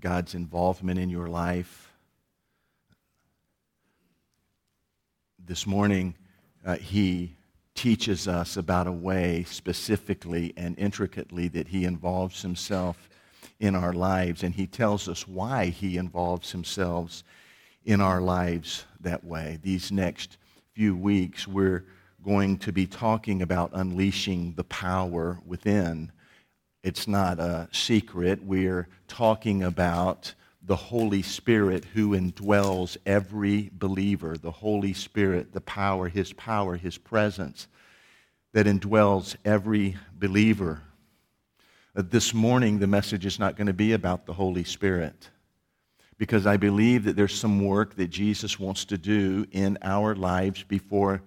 God's involvement in your life. This morning, uh, he teaches us about a way specifically and intricately that he involves himself in our lives, and he tells us why he involves himself in our lives that way. These next few weeks, we're going to be talking about unleashing the power within. It's not a secret. We're talking about the Holy Spirit who indwells every believer, the Holy Spirit, the power, His power, His presence that indwells every believer. Uh, this morning, the message is not going to be about the Holy Spirit because I believe that there's some work that Jesus wants to do in our lives before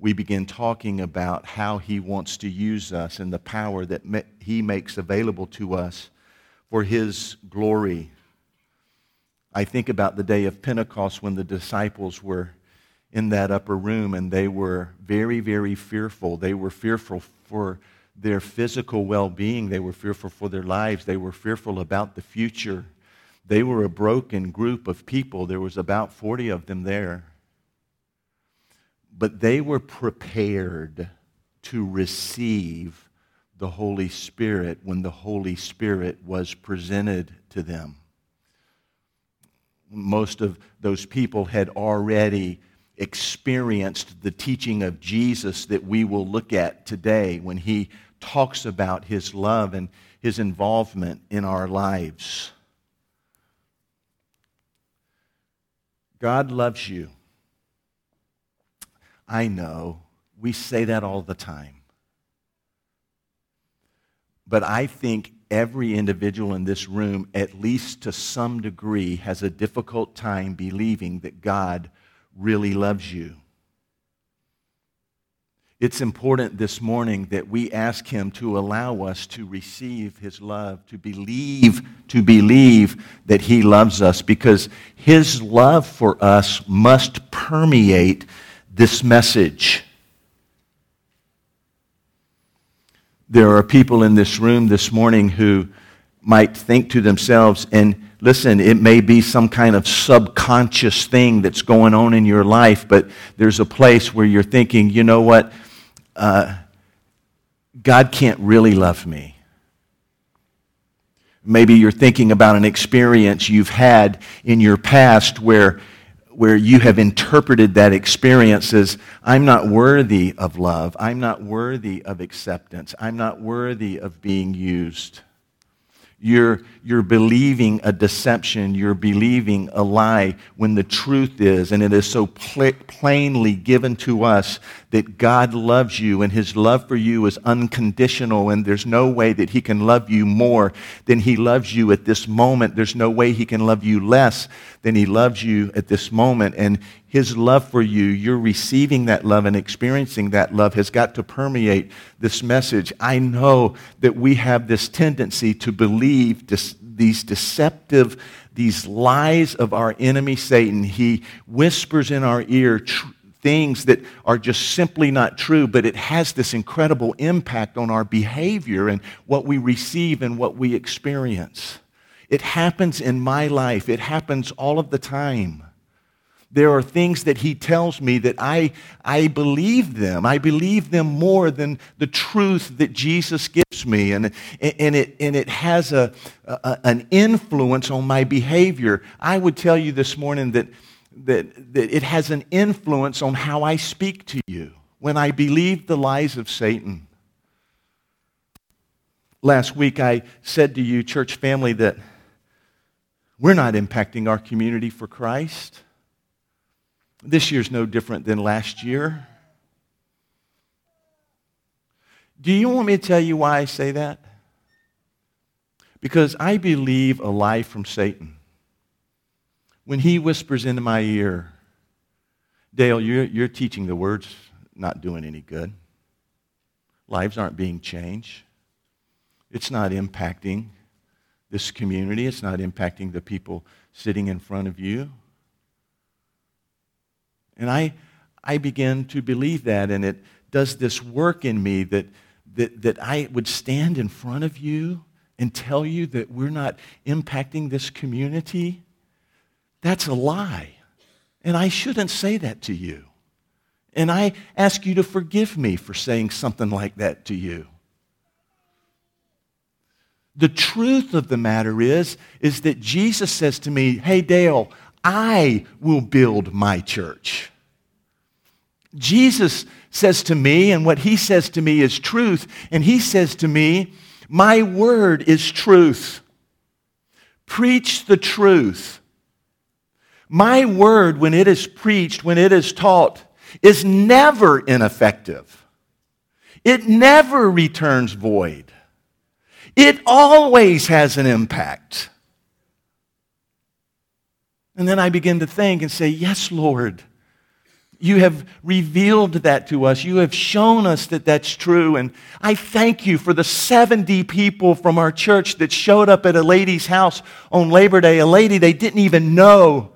we begin talking about how he wants to use us and the power that he makes available to us for his glory. I think about the day of Pentecost when the disciples were in that upper room and they were very, very fearful. They were fearful for their physical well being, they were fearful for their lives, they were fearful about the future. They were a broken group of people. There was about 40 of them there but they were prepared to receive the Holy Spirit when the Holy Spirit was presented to them. Most of those people had already experienced the teaching of Jesus that we will look at today when he talks about his love and his involvement in our lives. God loves you. I know. We say that all the time. But I think every individual in this room, at least to some degree, has a difficult time believing that God really loves you. It's important this morning that we ask him to allow us to receive his love, to believe, to believe that he loves us because his love for us must permeate this message. There are people in this room this morning who might think to themselves, and listen, it may be some kind of subconscious thing that's going on in your life, but there's a place where you're thinking, you know what? Uh, God can't really love me. Maybe you're thinking about an experience you've had in your past where where you have interpreted that experience as I'm not worthy of love, I'm not worthy of acceptance, I'm not worthy of being used. You're, you're believing a deception. You're believing a lie when the truth is, and it is so pl- plainly given to us that God loves you and his love for you is unconditional, and there's no way that he can love you more than he loves you at this moment. There's no way he can love you less than he loves you at this moment. And his love for you, you're receiving that love and experiencing that love has got to permeate this message. I know that we have this tendency to believe this, these deceptive, these lies of our enemy Satan. He whispers in our ear tr- things that are just simply not true, but it has this incredible impact on our behavior and what we receive and what we experience. It happens in my life, it happens all of the time. There are things that he tells me that I, I believe them. I believe them more than the truth that Jesus gives me. And, and, it, and it has a, a, an influence on my behavior. I would tell you this morning that, that, that it has an influence on how I speak to you when I believe the lies of Satan. Last week I said to you, church family, that we're not impacting our community for Christ. This year's no different than last year. Do you want me to tell you why I say that? Because I believe a lie from Satan. When he whispers into my ear, Dale, you're, you're teaching the words not doing any good. Lives aren't being changed. It's not impacting this community. It's not impacting the people sitting in front of you. And I, I begin to believe that, and it does this work in me that, that, that I would stand in front of you and tell you that we're not impacting this community, that's a lie. And I shouldn't say that to you. And I ask you to forgive me for saying something like that to you. The truth of the matter is, is that Jesus says to me, Hey, Dale, I will build my church. Jesus says to me, and what he says to me is truth, and he says to me, My word is truth. Preach the truth. My word, when it is preached, when it is taught, is never ineffective. It never returns void. It always has an impact. And then I begin to think and say, Yes, Lord. You have revealed that to us. You have shown us that that's true. And I thank you for the 70 people from our church that showed up at a lady's house on Labor Day, a lady they didn't even know.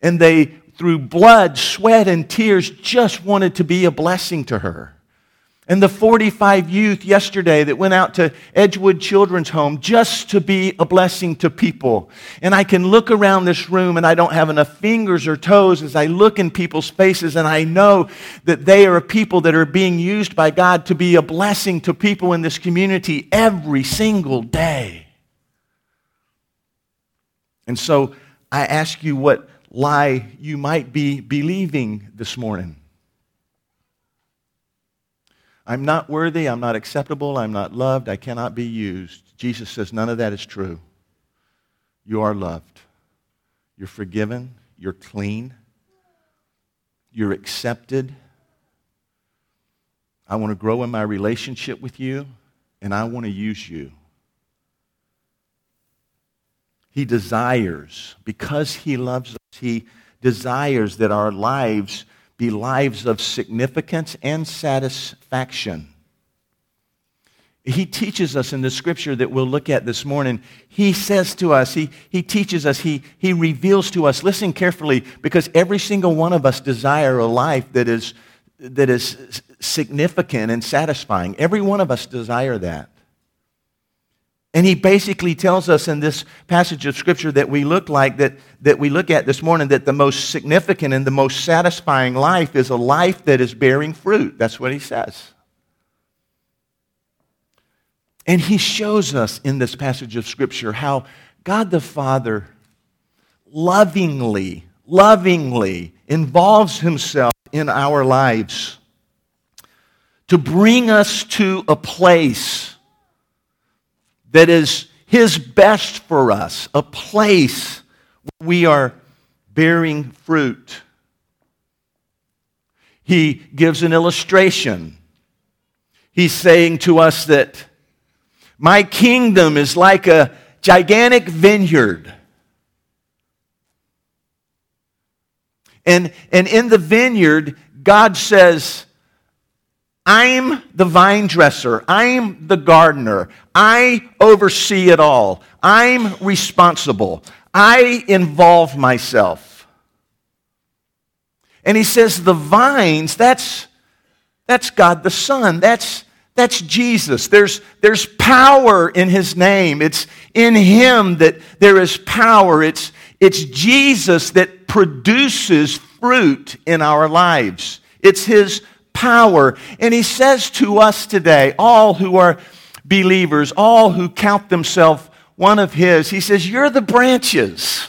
And they, through blood, sweat, and tears, just wanted to be a blessing to her and the 45 youth yesterday that went out to Edgewood Children's Home just to be a blessing to people. And I can look around this room and I don't have enough fingers or toes as I look in people's faces and I know that they are people that are being used by God to be a blessing to people in this community every single day. And so I ask you what lie you might be believing this morning. I'm not worthy, I'm not acceptable, I'm not loved, I cannot be used. Jesus says none of that is true. You are loved. You're forgiven. You're clean. You're accepted. I want to grow in my relationship with you, and I want to use you. He desires, because He loves us, He desires that our lives be lives of significance and satisfaction. He teaches us in the scripture that we'll look at this morning. He says to us, he, he teaches us, he, he reveals to us. Listen carefully, because every single one of us desire a life that is, that is significant and satisfying. Every one of us desire that. And he basically tells us in this passage of scripture that we look like that, that we look at this morning that the most significant and the most satisfying life is a life that is bearing fruit. That's what he says. And he shows us in this passage of scripture how God the Father lovingly, lovingly involves himself in our lives to bring us to a place that is His best for us, a place where we are bearing fruit. He gives an illustration. He's saying to us that my kingdom is like a gigantic vineyard. And, and in the vineyard, God says, I'm the vine dresser. I'm the gardener. I oversee it all. I'm responsible. I involve myself. And he says the vines, that's, that's God the Son. That's, that's Jesus. There's, there's power in his name. It's in him that there is power. It's, it's Jesus that produces fruit in our lives. It's his power. And he says to us today, all who are believers, all who count themselves one of his, he says, You're the branches.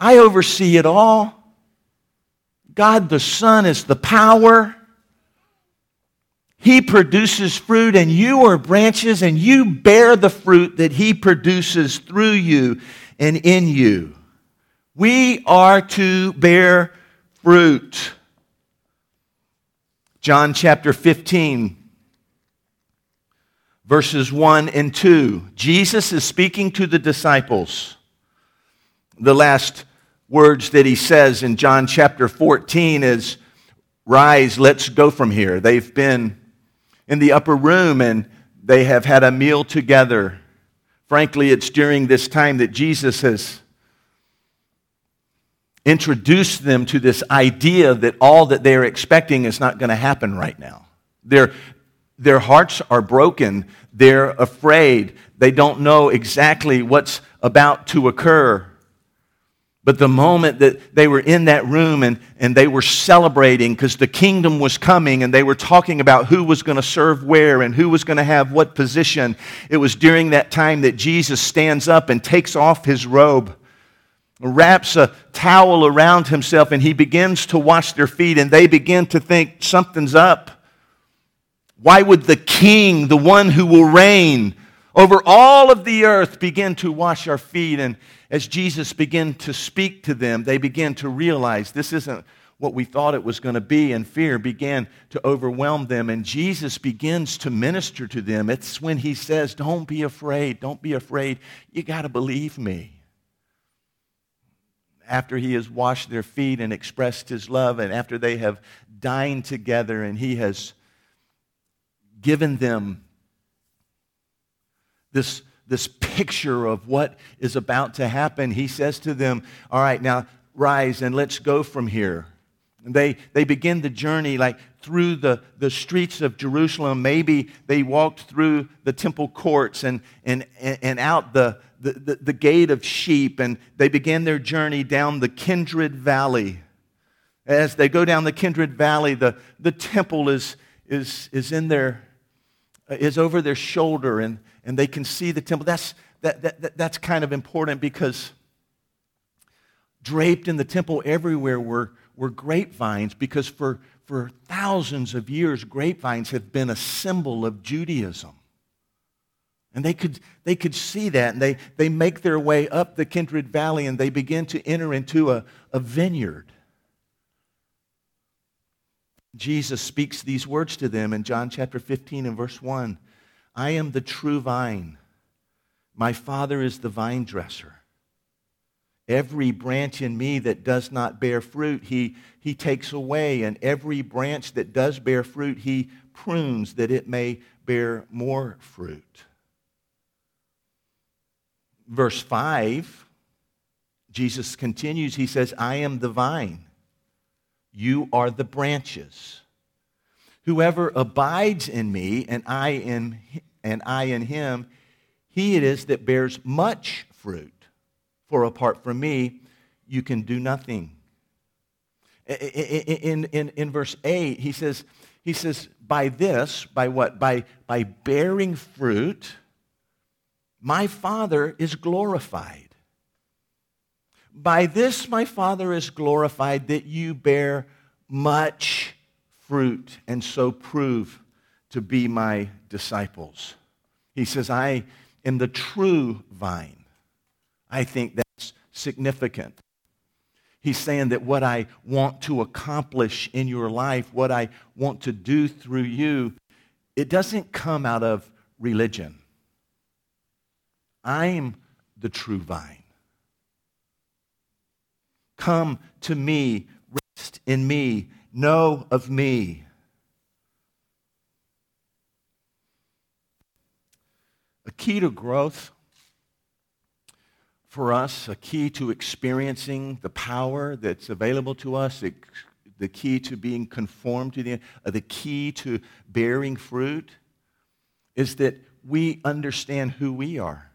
I oversee it all. God the Son is the power. He produces fruit, and you are branches, and you bear the fruit that He produces through you and in you. We are to bear fruit. John chapter 15, verses 1 and 2. Jesus is speaking to the disciples. The last words that he says in John chapter 14 is, Rise, let's go from here. They've been in the upper room and they have had a meal together. Frankly, it's during this time that Jesus has introduce them to this idea that all that they're expecting is not going to happen right now. They're, their hearts are broken. They're afraid. They don't know exactly what's about to occur. But the moment that they were in that room and, and they were celebrating because the kingdom was coming and they were talking about who was going to serve where and who was going to have what position, it was during that time that Jesus stands up and takes off his robe, wraps a towel around himself, and he begins to wash their feet. And they begin to think something's up. Why would the king, the one who will reign over all of the earth, begin to wash our feet? And as Jesus began to speak to them, they began to realize this isn't what we thought it was going to be, and fear began to overwhelm them. And Jesus begins to minister to them. It's when he says, Don't be afraid, don't be afraid. You got to believe me. After he has washed their feet and expressed his love, and after they have dined together, and he has given them this this picture of what is about to happen, he says to them, All right, now rise and let's go from here. And they, they begin the journey like through the, the streets of Jerusalem. Maybe they walked through the temple courts and, and, and out the, the, the, gate of sheep, and they begin their journey down the Kidron Valley. As they go down the Kidron Valley, the, the temple is, is, is in their, is over their shoulder, and and they can see the temple. That's, that, that, that, that's kind of important because draped in the temple everywhere were, were grapevines because for, for thousands of years, grapevines have been a symbol of Judaism. And they could, they could see that, and they, they make their way up the Kidron Valley and they begin to enter into a, a vineyard. Jesus speaks these words to them in John chapter 15 and verse 1. I am the true vine. My Father is the vine dresser. Every branch in me that does not bear fruit, he, he takes away. And every branch that does bear fruit, he prunes that it may bear more fruit. Verse 5, Jesus continues. He says, I am the vine, you are the branches. Whoever abides in me and I in, and I in him, he it is that bears much fruit. For apart from me, you can do nothing. In, in, in verse 8, he says, he says, by this, by what? By, by bearing fruit, my Father is glorified. By this, my Father is glorified that you bear much fruit and so prove to be my disciples. He says, I am the true vine. I think that's significant. He's saying that what I want to accomplish in your life, what I want to do through you, it doesn't come out of religion. I'm the true vine. Come to me, rest in me, know of me. A key to growth for us, a key to experiencing the power that's available to us, the key to being conformed to the, uh, the key to bearing fruit is that we understand who we are.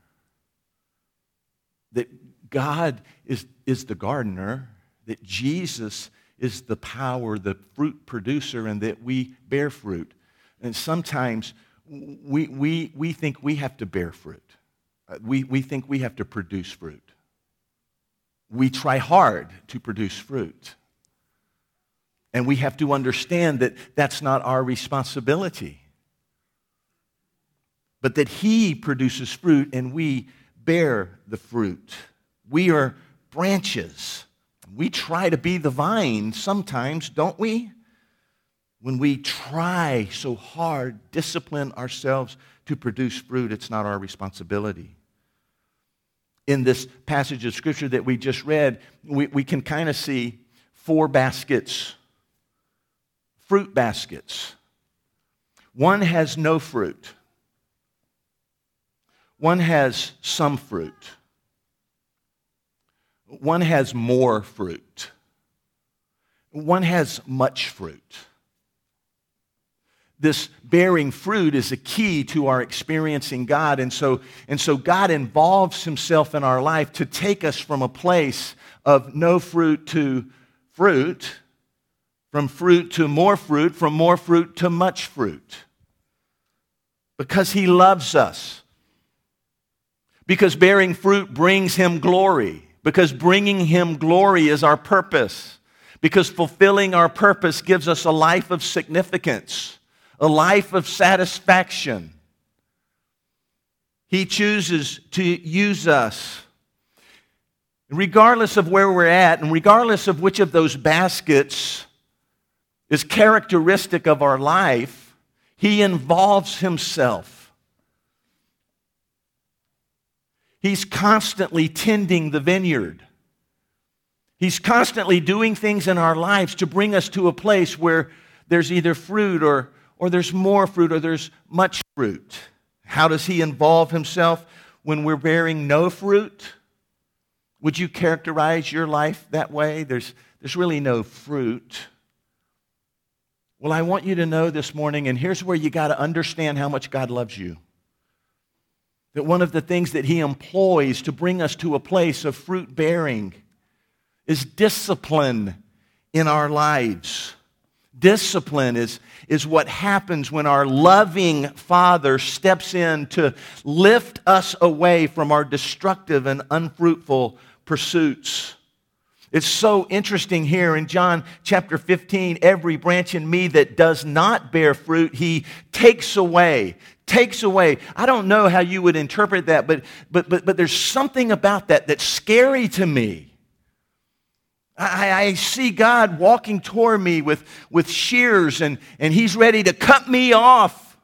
That God is, is the gardener, that Jesus is the power, the fruit producer, and that we bear fruit. And sometimes we, we, we think we have to bear fruit. Uh, we, we think we have to produce fruit. We try hard to produce fruit. And we have to understand that that's not our responsibility. But that He produces fruit and we bear the fruit. We are branches we try to be the vine sometimes, don't we? When we try so hard, discipline ourselves to produce fruit, it's not our responsibility. In this passage of scripture that we just read, we, we can kind of see four baskets, fruit baskets. One has no fruit, one has some fruit. One has more fruit. One has much fruit. this bearing fruit is a key to our experiencing God. And so, and so God involves himself in our life to take us from a place of no fruit to fruit, from fruit to more fruit, from more fruit to much fruit. Because he loves us. Because bearing fruit brings him glory. Because bringing him glory is our purpose. Because fulfilling our purpose gives us a life of significance a life of satisfaction. He chooses to use us. Regardless of where we're at, and regardless of which of those baskets is characteristic of our life, He involves Himself. He's constantly tending the vineyard. He's constantly doing things in our lives to bring us to a place where there's either fruit or, or there's more fruit, or there's much fruit. How does he involve himself when we're bearing no fruit? Would you characterize your life that way? There's, there's really no fruit. Well, I want you to know this morning, and here's where you got to understand how much God loves you. That one of the things that He employs to bring us to a place of fruit bearing is discipline in our lives. Discipline is, is what happens when our loving Father steps in to lift us away from our destructive and unfruitful pursuits. It's so interesting here in John chapter 15. Every branch in me that does not bear fruit, he takes away. Takes away. I don't know how you would interpret that, but, but, but, but there's something about that that's scary to me. I, I, see God walking toward me with, with shears and, and He's ready to cut me off.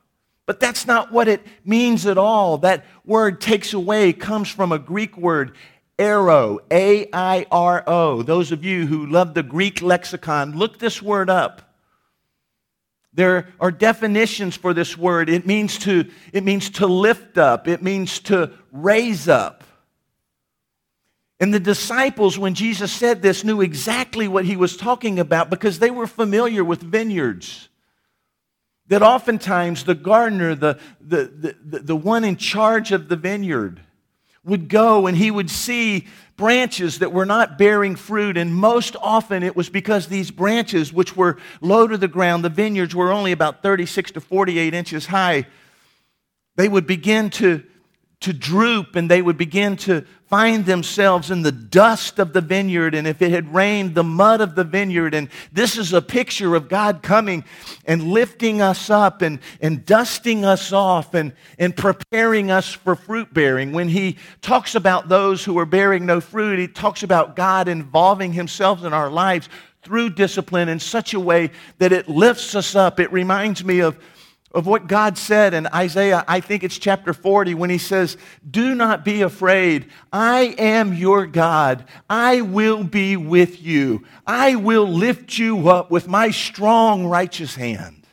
But that's not what it means at all. That word takes away comes from a Greek word, airo, A I R O. Those of you who love the Greek lexicon, look this word up. There are definitions for this word. It means to, it means to lift up, it means to raise up. And the disciples, when Jesus said this, knew exactly what he was talking about because they were familiar with vineyards. That oftentimes the gardener, the, the, the, the one in charge of the vineyard, would go and he would see branches that were not bearing fruit. And most often it was because these branches, which were low to the ground, the vineyards were only about 36 to 48 inches high, they would begin to to droop and they would begin to find themselves in the dust of the vineyard. And if it had rained the mud of the vineyard. And this is a picture of god coming and lifting us up and, and dusting us off and, and preparing us for fruit bearing. When he talks about those who are bearing no fruit he talks about god involving himself in our lives through discipline in such a way that it lifts us up. It reminds me of of what God said in Isaiah, I think it's chapter 40, when he says, Do not be afraid. I am your God. I will be with you. I will lift you up with my strong, righteous hand.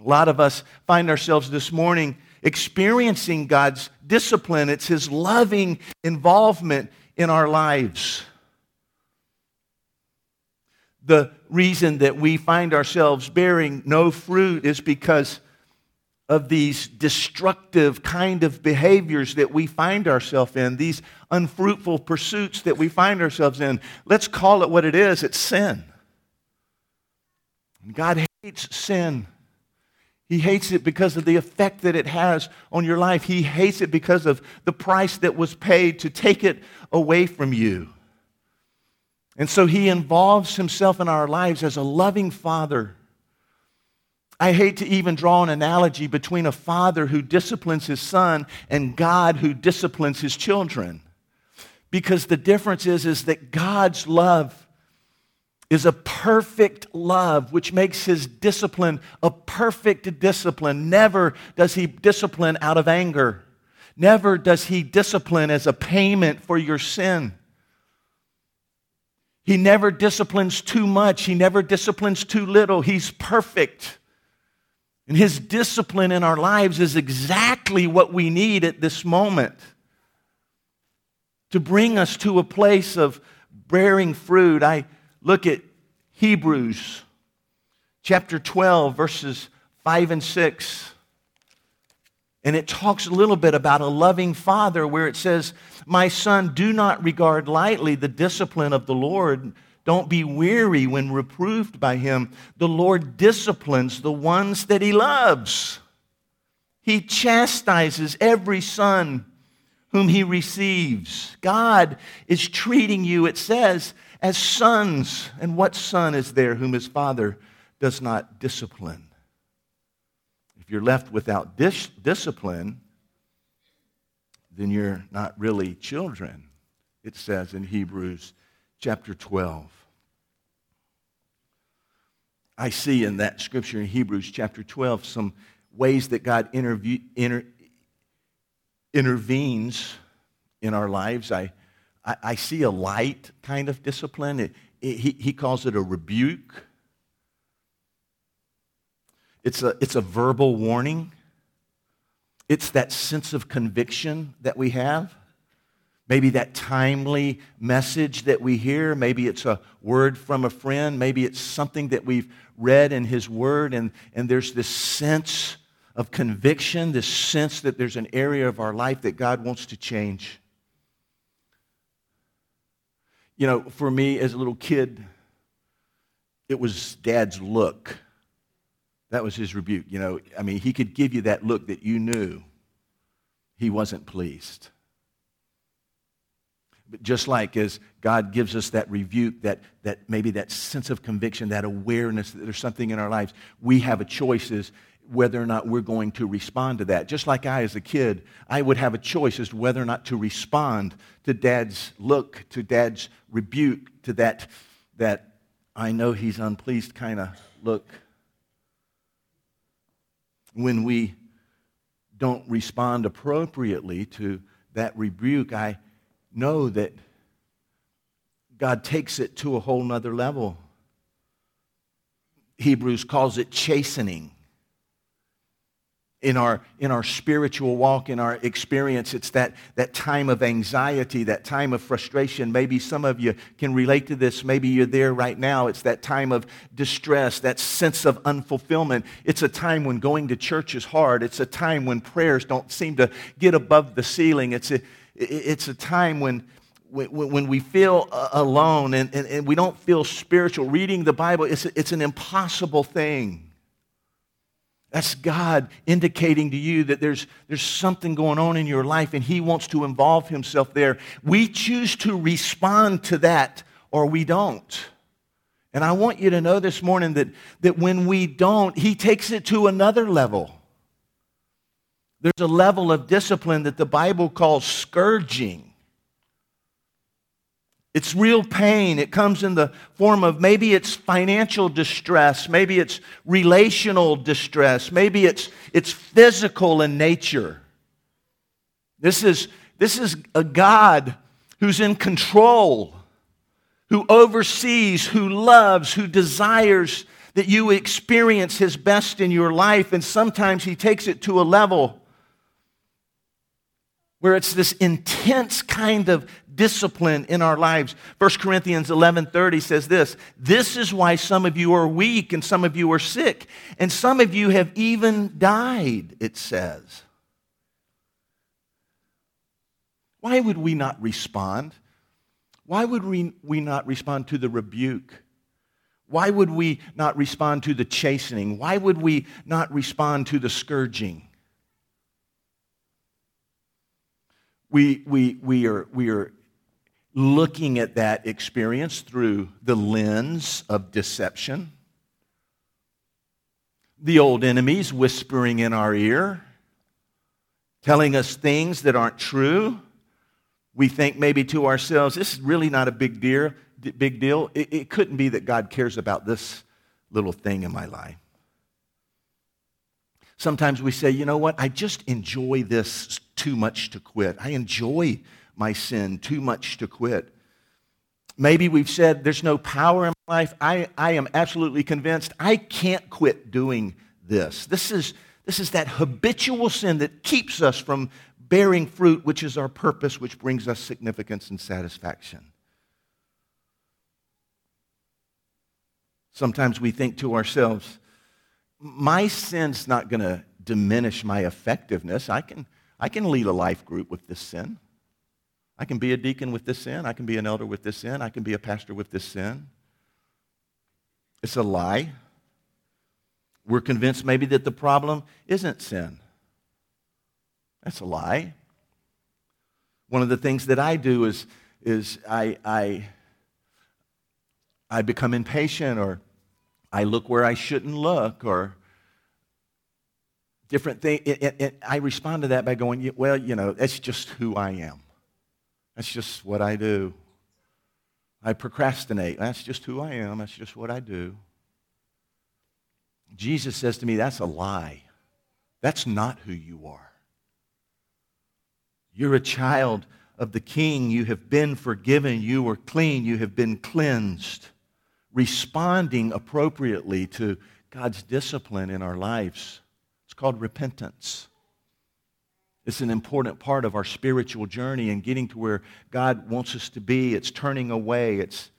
A lot of us find ourselves this morning experiencing God's discipline, it's his loving involvement in our lives the reason that we find ourselves bearing no fruit is because of these destructive kind of behaviors that we find ourselves in, these unfruitful pursuits that we find ourselves in. Let's call it what it is it's sin. God hates sin. He hates it because of the effect that it has on your life. He hates it because of the price that was paid to take it away from you. And so he involves himself in our lives as a loving father. I hate to even draw an analogy between a father who disciplines his son and God who disciplines his children. Because the difference is, is that God's love is a perfect love, which makes his discipline a perfect discipline. Never does he discipline out of anger. Never does he discipline as a payment for your sin. He never disciplines too much, he never disciplines too little. He's perfect. And his discipline in our lives is exactly what we need at this moment to bring us to a place of bearing fruit. I look at Hebrews chapter 12, verses 5 and 6. And it talks a little bit about a loving father where it says, My son, do not regard lightly the discipline of the Lord. Don't be weary when reproved by him. The Lord disciplines the ones that he loves. He chastises every son whom he receives. God is treating you, it says, as sons. And what son is there whom his father does not discipline? You're left without dis- discipline, then you're not really children, it says in Hebrews chapter 12. I see in that scripture in Hebrews chapter 12 some ways that God interview, inter, intervenes in our lives. I, I, I, see a light kind of discipline. It, it, he, he calls it a rebuke. It's a, it's a verbal warning. It's that sense of conviction that we have. Maybe that timely message that we hear. Maybe it's a word from a friend. Maybe it's something that we've read in His Word, and, and there's this sense of conviction, this sense that there's an area of our life that God wants to change. You know, for me as a little kid, it was dad's look. That was his rebuke. You know, I mean, he could give you that look that you knew he wasn't pleased. But just like as God gives us that rebuke, that, that maybe that sense of conviction, that awareness that there's something in our lives, we have a choice as whether or not we're going to respond to that. Just like I, as a kid, I would have a choice as to whether or not to respond to dad's look, to dad's rebuke, to that, that I know he's unpleased kind of look. When we don't respond appropriately to that rebuke, I know that God takes it to a whole nother level. Hebrews calls it chastening in our, in our spiritual walk, in our experience. It's that, that time of anxiety, that time of frustration. Maybe some of you can relate to this. Maybe you're there right now. It's that time of distress, that sense of unfulfillment. It's a time when going to church is hard. It's a time when prayers don't seem to get above the ceiling. It's a, it's a time when, when, we feel uh, alone and, and, and we don't feel spiritual. Reading the Bible, it's, it's an impossible thing. That's God indicating to you that there's, there's something going on in your life and He wants to involve Himself there. We choose to respond to that or we don't. And I want you to know this morning that, that when we don't, He takes it to another level. There's a level of discipline that the Bible calls scourging. It's real pain. It comes in the form of maybe it's financial distress, maybe it's relational distress, maybe it's, it's physical in nature. This is, this is a God who's in control, who oversees, who loves, who desires that you experience His best in your life. And sometimes He takes it to a level where it's this intense kind of discipline in our lives. 1 Corinthians 11:30 says this, "This is why some of you are weak and some of you are sick, and some of you have even died," it says. Why would we not respond? Why would we, we not respond to the rebuke? Why would we not respond to the chastening? Why would we not respond to the scourging? we, we, we, are, we are looking at that experience through the lens of deception. The old enemies whispering in our ear, telling us things that aren't true. We think maybe to ourselves, this is really not a big deal. Big deal. It, it couldn't be that God cares about this little thing in my life. Sometimes we say, you know what, I just enjoy this too much to quit. I enjoy my sin too much to quit. Maybe we've said there's no power in my life. I, I am absolutely convinced I can't quit doing this. This is, this is that habitual sin that keeps us from bearing fruit, which is our purpose, which brings us significance and satisfaction. Sometimes we think to ourselves, my sin's not going to diminish my effectiveness. I can, I can lead a life group with this sin. I can be a deacon with this sin. I can be an elder with this sin. I can be a pastor with this sin. It's a lie. We're convinced maybe that the problem isn't sin. That's a lie. One of the things that I do is, is I, I, I become impatient or I look where I shouldn't look or different things. I respond to that by going, well, you know, that's just who I am. That's just what I do. I procrastinate. That's just who I am. That's just what I do. Jesus says to me, that's a lie. That's not who you are. You're a child of the King. You have been forgiven. You are clean. You have been cleansed. Responding appropriately to God's discipline in our lives. It's called repentance. It's an important part of our spiritual journey and getting to where God wants us to be. It's turning away. It's,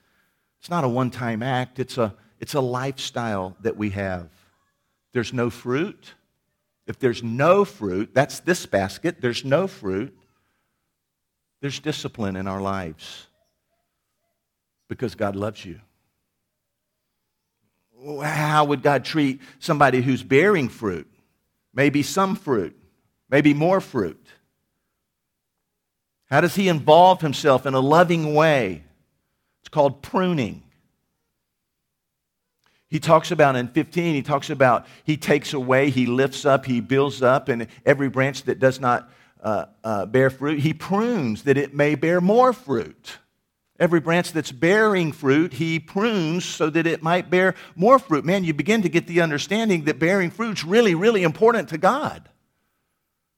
it's not a one time act, it's a, it's a lifestyle that we have. There's no fruit. If there's no fruit, that's this basket, there's no fruit, there's discipline in our lives because God loves you. How would God treat somebody who's bearing fruit? Maybe some fruit maybe more fruit? How does he involve himself in a loving way? It's called pruning. He talks about in 15, he talks about he takes away, he lifts up, he builds up, and every branch that does not uh, uh, bear fruit, he prunes that it may bear more fruit. Every branch that's bearing fruit, he prunes so that it might bear more fruit. Man, you begin to get the understanding that bearing fruit's really, really important to God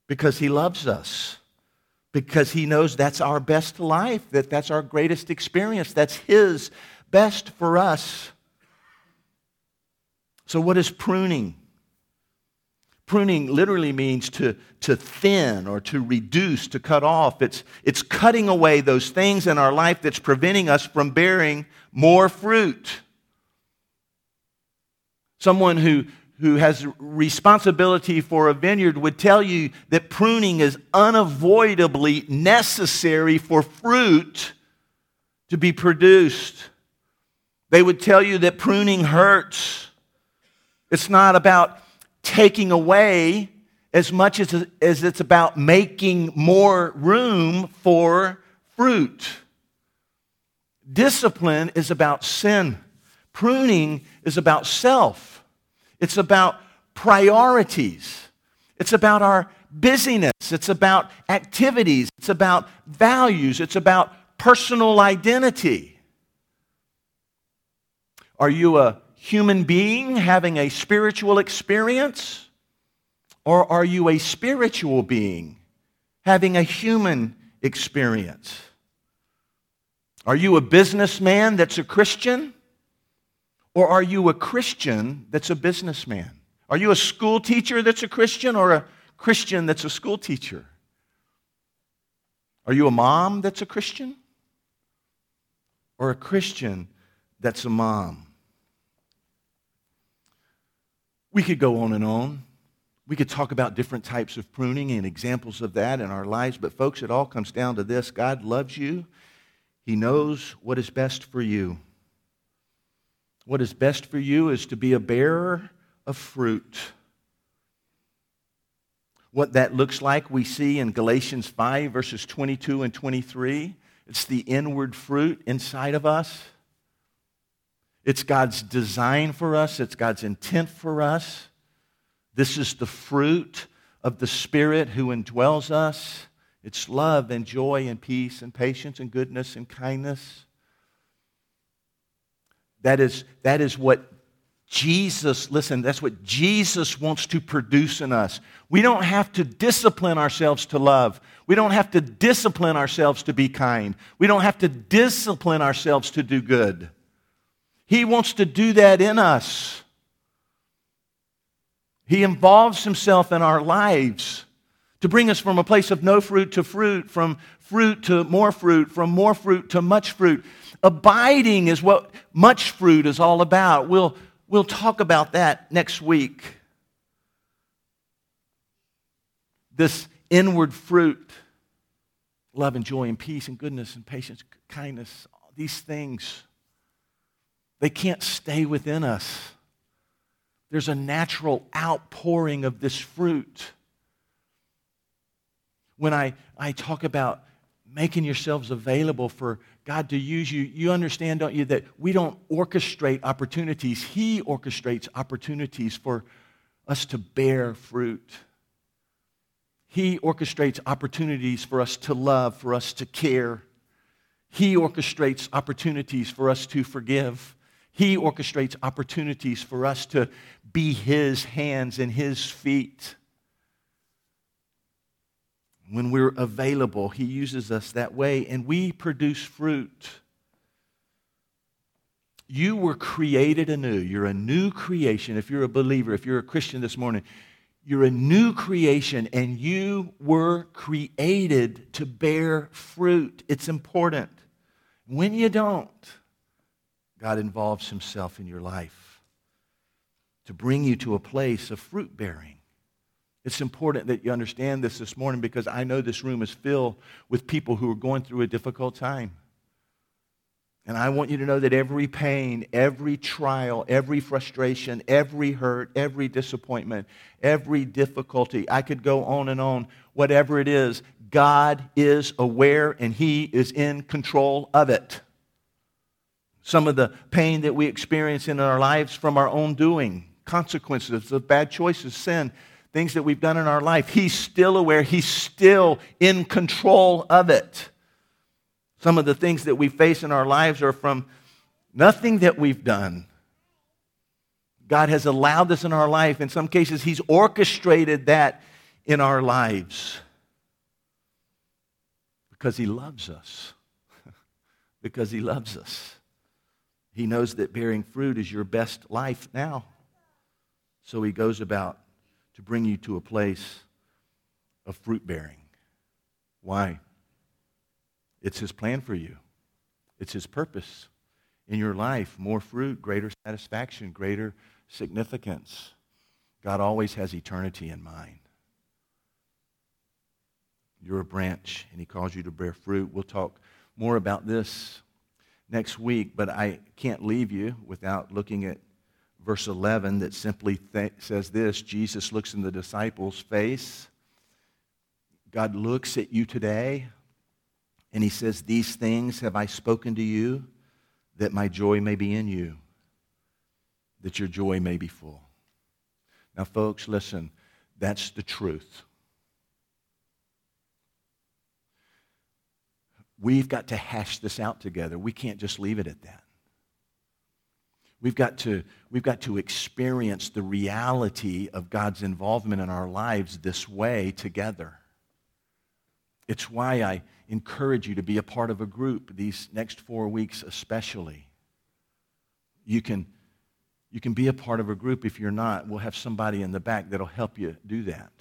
because he loves us because he knows that's our best life that that's our greatest experience that's his best for us. So what is pruning? Pruning literally means to, to thin or to reduce to cut off. It's, it's cutting away those things in our life that's preventing us from bearing more fruit. Someone who who has responsibility for a vineyard would tell you that pruning is unavoidably necessary for fruit to be produced. They would tell you that pruning hurts. It's not about taking away as much as, as it's about making more room for fruit. Discipline is about sin, pruning is about self. It's about priorities. It's about our busyness. It's about activities. It's about values. It's about personal identity. Are you a human being having a spiritual experience? Or are you a spiritual being having a human experience? Are you a businessman that's a Christian? Or are you a Christian that's a businessman? Are you a school teacher that's a Christian or a Christian that's a school teacher? Are you a mom that's a Christian? Or a Christian that's a mom? We could go on and on. We could talk about different types of pruning and examples of that in our lives, but folks, it all comes down to this God loves you, He knows what is best for you. What is best for you is to be a bearer of fruit. What that looks like, we see in Galatians 5, verses 22 and 23. It's the inward fruit inside of us. It's God's design for us, it's God's intent for us. This is the fruit of the Spirit who indwells us. It's love and joy and peace and patience and goodness and kindness that is, that is what Jesus, listen, that's what Jesus wants to produce in us. We don't have to discipline ourselves to love. We don't have to discipline ourselves to be kind. We don't have to discipline ourselves to do good. He wants to do that in us. He involves himself in our lives to bring us from a place of no fruit to fruit, from fruit to more fruit, from more fruit to much fruit. Abiding is what much fruit is all about. We'll, we'll talk about that next week. This inward fruit love and joy and peace and goodness and patience, kindness, these things, they can't stay within us. There's a natural outpouring of this fruit. When I, I talk about making yourselves available for God to use you, you understand, don't you, that we don't orchestrate opportunities. He orchestrates opportunities for us to bear fruit. He orchestrates opportunities for us to love, for us to care. He orchestrates opportunities for us to forgive. He orchestrates opportunities for us to be His hands and His feet. When we're available, He uses us that way, and we produce fruit. You were created anew. You're a new creation. If you're a believer, if you're a Christian this morning, you're a new creation, and you were created to bear fruit. It's important. When you don't, God involves Himself in your life to bring you to a place of fruit bearing. It's important that you understand this this morning because I know this room is filled with people who are going through a difficult time. And I want you to know that every pain, every trial, every frustration, every hurt, every disappointment, every difficulty, I could go on and on, whatever it is, God is aware and He is in control of it. Some of the pain that we experience in our lives from our own doing, consequences of bad choices, sin, things that we've done in our life. He's still aware, He's still in control of it. Some of the things that we face in our lives are from nothing that we've done. God has allowed this in our life. In some cases, He's orchestrated that in our lives because He loves us. because He loves us. He knows that bearing fruit is your best life now. So He goes about to bring you to a place of fruit bearing. Why? It's His plan for you, it's His purpose in your life. More fruit, greater satisfaction, greater significance. God always has eternity in mind. You're a branch, and He calls you to bear fruit. We'll talk more about this next week, but I can't leave you without looking at verse 11 that simply th- says this Jesus looks in the disciples' face. God looks at you today and he says, These things have I spoken to you that my joy may be in you, that your joy may be full. Now, folks, listen, that's the truth. We've got to hash this out together. We can't just leave it at that. We've got, to, we've got to experience the reality of God's involvement in our lives this way together. It's why I encourage you to be a part of a group these next four weeks, especially. You can, you can be a part of a group. If you're not, we'll have somebody in the back that'll help you do that.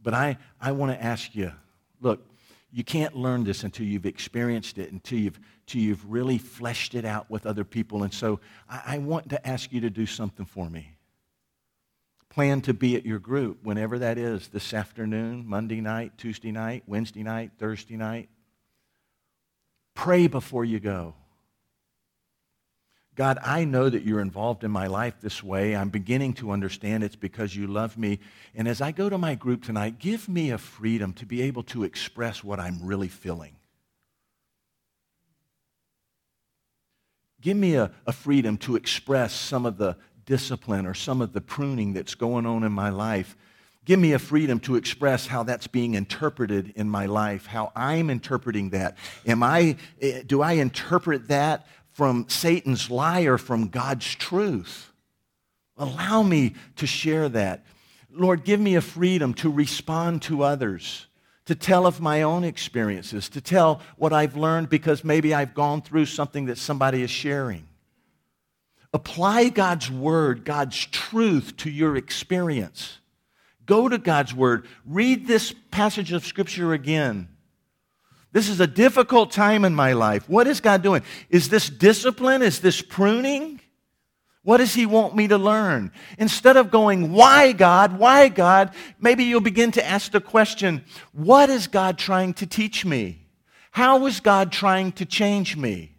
But I, I want to ask you look, you can't learn this until you've experienced it, until you've, until you've really fleshed it out with other people. And so I, I want to ask you to do something for me. Plan to be at your group, whenever that is, this afternoon, Monday night, Tuesday night, Wednesday night, Thursday night. Pray before you go. God, I know that you're involved in my life this way. I'm beginning to understand it's because you love me. And as I go to my group tonight, give me a freedom to be able to express what I'm really feeling. Give me a, a freedom to express some of the discipline or some of the pruning that's going on in my life. Give me a freedom to express how that's being interpreted in my life, how I'm interpreting that. Am I, eh, do I interpret that from Satan's lie or from God's truth. Allow me to share that. Lord, give me a freedom to respond to others, to tell of my own experiences, to tell what I've learned because maybe I've gone through something that somebody is sharing. Apply God's word, God's truth to your experience. Go to God's Word. Read this passage of Scripture again. This is a difficult time in my life. What is God doing? Is this discipline? Is this pruning? What does He want me to learn? Instead of going, Why God? Why God? Maybe you'll begin to ask the question, What is God trying to teach me? How is God trying to change me?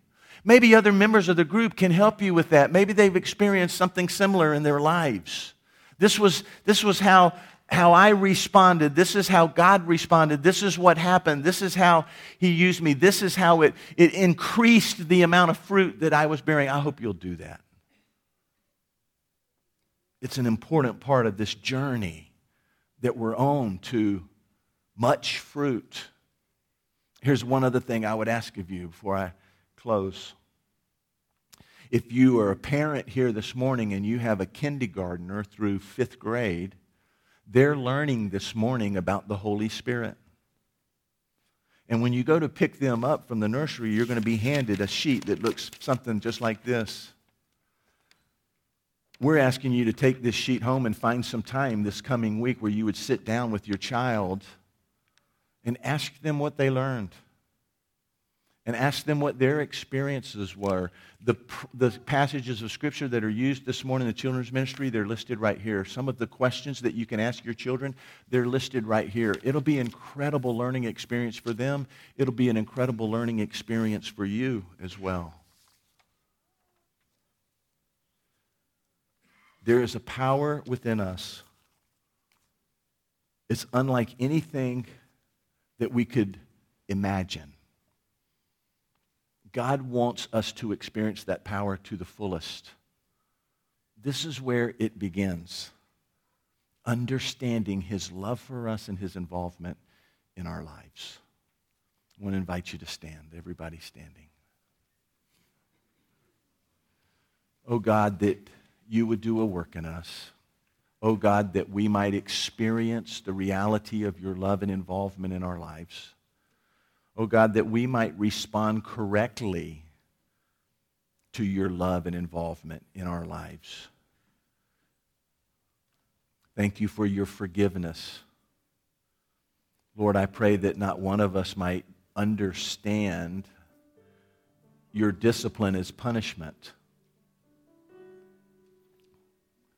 Maybe other members of the group can help you with that. Maybe they've experienced something similar in their lives. This was, this was how how I responded. This is how God responded. This is what happened. This is how He used me. This is how it, it increased the amount of fruit that I was bearing. I hope you'll do that. It's an important part of this journey that we're on to much fruit. Here's one other thing I would ask of you before I close. If you are a parent here this morning and you have a kindergartner through fifth grade, they're learning this morning about the Holy Spirit. And when you go to pick them up from the nursery, you're going to be handed a sheet that looks something just like this. We're asking you to take this sheet home and find some time this coming week where you would sit down with your child and ask them what they learned and ask them what their experiences were. The, the passages of Scripture that are used this morning in the children's ministry, they're listed right here. Some of the questions that you can ask your children, they're listed right here. It'll be an incredible learning experience for them. It'll be an incredible learning experience for you as well. There is a power within us. It's unlike anything that we could imagine. God wants us to experience that power to the fullest. This is where it begins understanding his love for us and his involvement in our lives. I want to invite you to stand. Everybody standing. Oh God, that you would do a work in us. Oh God, that we might experience the reality of your love and involvement in our lives oh God, that we might respond correctly to your love and involvement in our lives. Thank you for your forgiveness. Lord, I pray that not one of us might understand your discipline as punishment.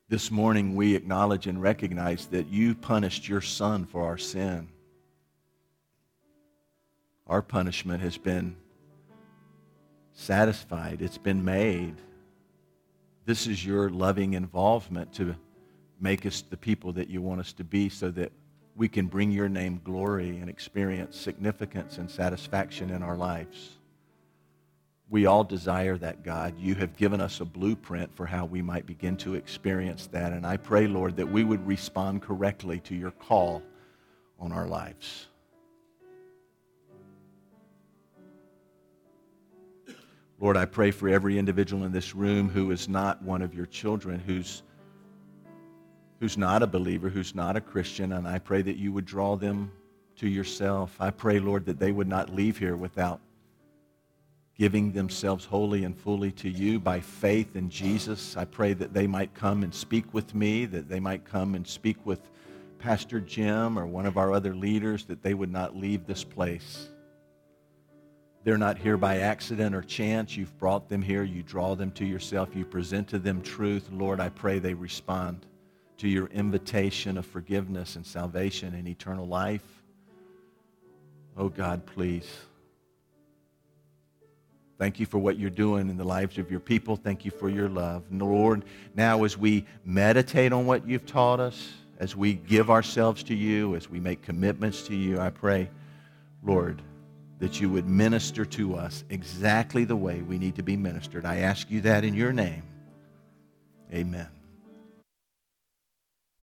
This morning, we acknowledge and recognize that you punished your son for our sin. Our punishment has been satisfied, it's been made. This is your loving involvement to make us the people that you want us to be so that we can bring your name glory and experience significance and satisfaction in our lives. We all desire that, God. You have given us a blueprint for how we might begin to experience that. And I pray, Lord, that we would respond correctly to your call on our lives. Lord, I pray for every individual in this room who is not one of your children, who's, who's not a believer, who's not a Christian, and I pray that you would draw them to yourself. I pray, Lord, that they would not leave here without giving themselves wholly and fully to you by faith in Jesus. I pray that they might come and speak with me, that they might come and speak with Pastor Jim or one of our other leaders, that they would not leave this place they're not here by accident or chance. You've brought them here. You draw them to yourself. You present to them truth. Lord, I pray they respond to your invitation of forgiveness and salvation and eternal life. Oh God, please. Thank you for what you're doing in the lives of your people. Thank you for your love. And Lord, now as we meditate on what you've taught us, as we give ourselves to you, as we make commitments to you, I pray, Lord, that you would minister to us exactly the way we need to be ministered. I ask you that in your name. Amen.